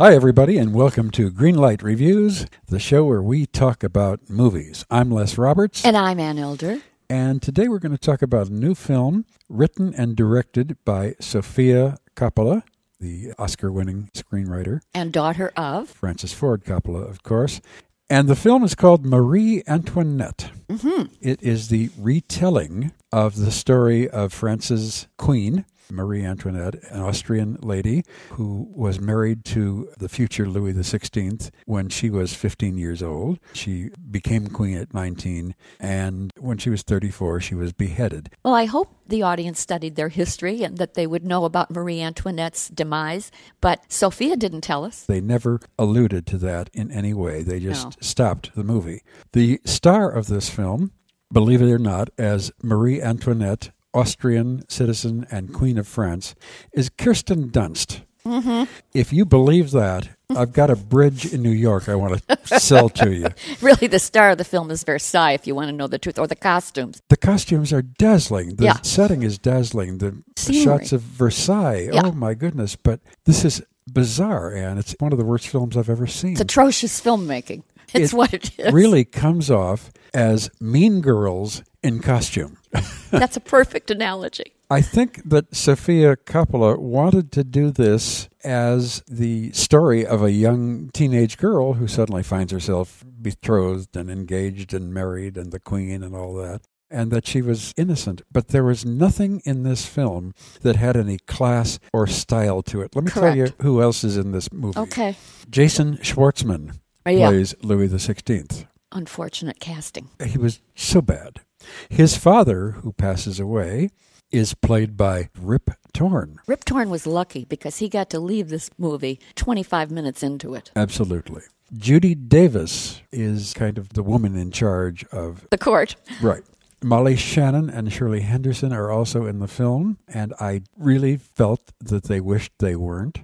Hi, everybody, and welcome to Greenlight Reviews, the show where we talk about movies. I'm Les Roberts. And I'm Ann Elder. And today we're going to talk about a new film written and directed by Sofia Coppola, the Oscar winning screenwriter. And daughter of Francis Ford Coppola, of course. And the film is called Marie Antoinette. Mm-hmm. It is the retelling of the story of France's queen, Marie Antoinette, an Austrian lady who was married to the future Louis XVI when she was 15 years old. She became queen at 19, and when she was 34, she was beheaded. Well, I hope the audience studied their history and that they would know about Marie Antoinette's demise, but Sofia didn't tell us. They never alluded to that in any way. They just No. stopped the movie. The star of this film, believe it or not, as Marie Antoinette, Austrian citizen and Queen of France, is Kirsten Dunst. Mm-hmm. If you believe that, I've got a bridge in New York I want to sell to you. Really, the star of the film is Versailles, if you want to know the truth, or the costumes. The costumes are dazzling. The Yeah. setting is dazzling. The Scenery. shots of Versailles. Yeah. Oh my goodness! But this is bizarre, and it's one of the worst films I've ever seen. It's atrocious filmmaking. It's It what it is. really comes off as Mean Girls in costume. That's a perfect analogy. I think that Sofia Coppola wanted to do this as the story of a young teenage girl who suddenly finds herself betrothed and engaged and married and the queen and all that. And that she was innocent. But there was nothing in this film that had any class or style to it. Let me tell you who else is in this movie. Okay. Jason Schwartzman Oh, yeah. plays Louis XVI. Unfortunate casting. he was so bad. His father, who passes away, is played by Rip Torn. Rip Torn was lucky because he got to leave this movie 25 minutes into it. Absolutely. Judy Davis is kind of the woman in charge of. The court. Right. Molly Shannon and Shirley Henderson are also in the film, and I really felt that they wished they weren't.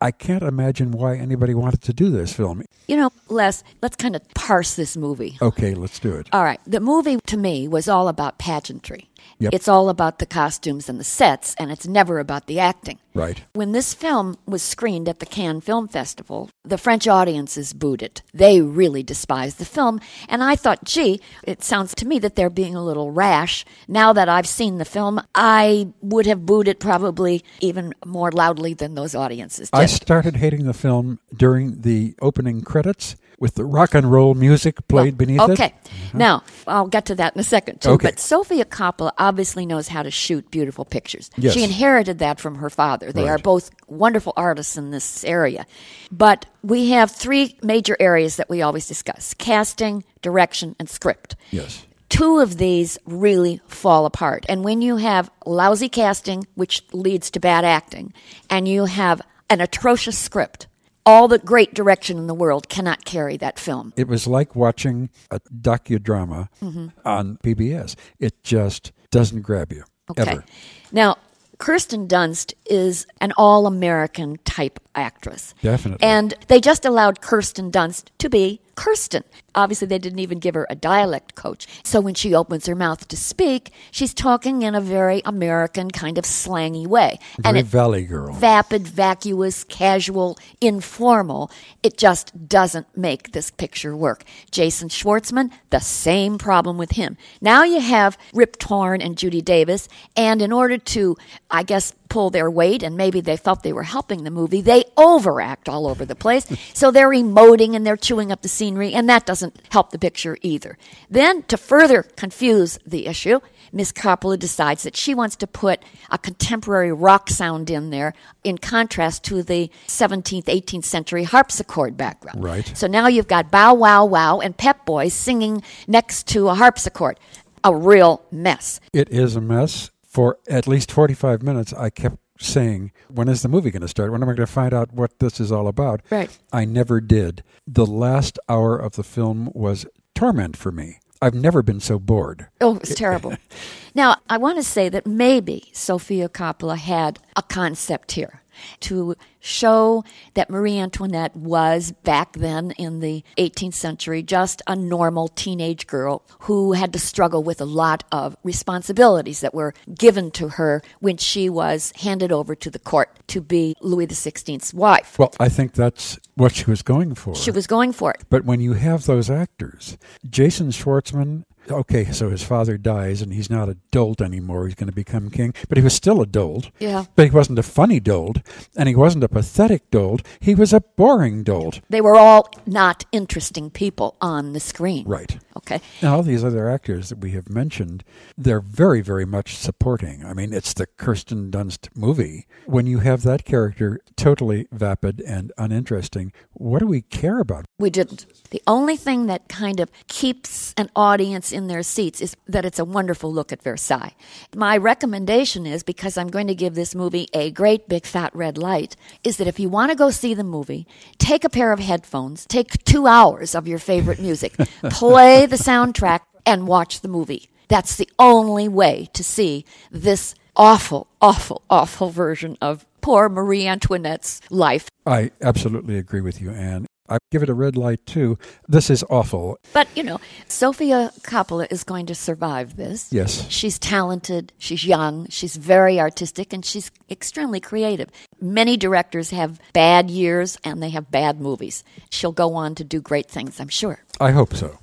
I can't imagine why anybody wanted to do this film. You know, Les, let's kind of parse this movie. Okay, let's do it. All right. The movie to me was all about pageantry. Yep. It's all about the costumes and the sets, and it's never about the acting. Right. When this film was screened at the Cannes Film Festival, the French audiences booed it. They really despised the film, and I thought, gee, it sounds to me that they're being a little rash. Now that I've seen the film, I would have booed it probably even more loudly than those audiences did. I started hating the film during the opening credits with the rock and roll music played beneath it. okay. Uh-huh. Now, I'll get to that in a second, too. Okay. But Sofia Coppola obviously knows how to shoot beautiful pictures. Yes. She inherited that from her father. They Right. are both wonderful artists in this area. But we have three major areas that we always discuss casting, direction, and script. Yes. Two of these really fall apart. And when you have lousy casting, which leads to bad acting, and you have an atrocious script, all the great direction in the world cannot carry that film. It was like watching a docudrama mm-hmm. on PBS. It just doesn't grab you Okay. ever. Now, Kirsten Dunst is an all American type actress. Definitely. And they just allowed Kirsten Dunst to be Kirsten. Obviously, they didn't even give her a dialect coach. So when she opens her mouth to speak, she's talking in a very American kind of slangy way. Very it, Valley Girl. vapid, vacuous, casual, informal. It just doesn't make this picture work. Jason Schwartzman, the same problem with him. Now you have Rip Torn and Judy Davis, and in order to, I guess, pull their weight, and maybe they felt they were helping the movie, they overact all over the place. so they're emoting and they're chewing up the scenery, and that doesn't help the picture either. Then, to further confuse the issue, Miss Coppola decides that she wants to put a contemporary rock sound in there in contrast to the 17th, 18th century harpsichord background. Right. So now you've got Bow Wow Wow and Pep Boys singing next to a harpsichord. A real mess. It is a mess. For at least 45 minutes, I kept saying, When is the movie going to start? When am I going to find out what this is all about? Right. I never did. The last hour of the film was torment for me. I've never been so bored. Oh, it was terrible. now, I want to say that maybe Sofia Coppola had a concept here. To show that Marie Antoinette was back then in the 18th century just a normal teenage girl who had to struggle with a lot of responsibilities that were given to her when she was handed over to the court to be Louis XVI's wife. Well, I think that's what she was going for. She was going for it. But when you have those actors, Jason Schwartzman okay, so his father dies and he's not a dolt anymore. He's going to become king. But he was still a dolt. Yeah. But he wasn't a funny dolt and he wasn't a pathetic dolt. He was a boring dolt. They were all not interesting people on the screen. Right. Okay. And all these other actors that we have mentioned, they're very, very much supporting. I mean, it's the Kirsten Dunst movie. When you have that character totally vapid and uninteresting, what do we care about? We didn't. The only thing that kind of keeps an audience in their seats is that it's a wonderful look at Versailles. My recommendation is because I'm going to give this movie a great big fat red light is that if you want to go see the movie, take a pair of headphones, take 2 hours of your favorite music, play the soundtrack and watch the movie. That's the only way to see this awful, awful, awful version of poor Marie Antoinette's life. I absolutely agree with you, Ann. I give it a red light too. This is awful. But, you know, Sofia Coppola is going to survive this. Yes. She's talented, she's young, she's very artistic, and she's extremely creative. Many directors have bad years and they have bad movies. She'll go on to do great things, I'm sure. I hope so.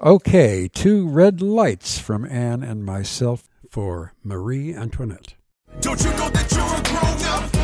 Okay, two red lights from Ann and myself for Marie Antoinette. Don't you know that you're a grown up?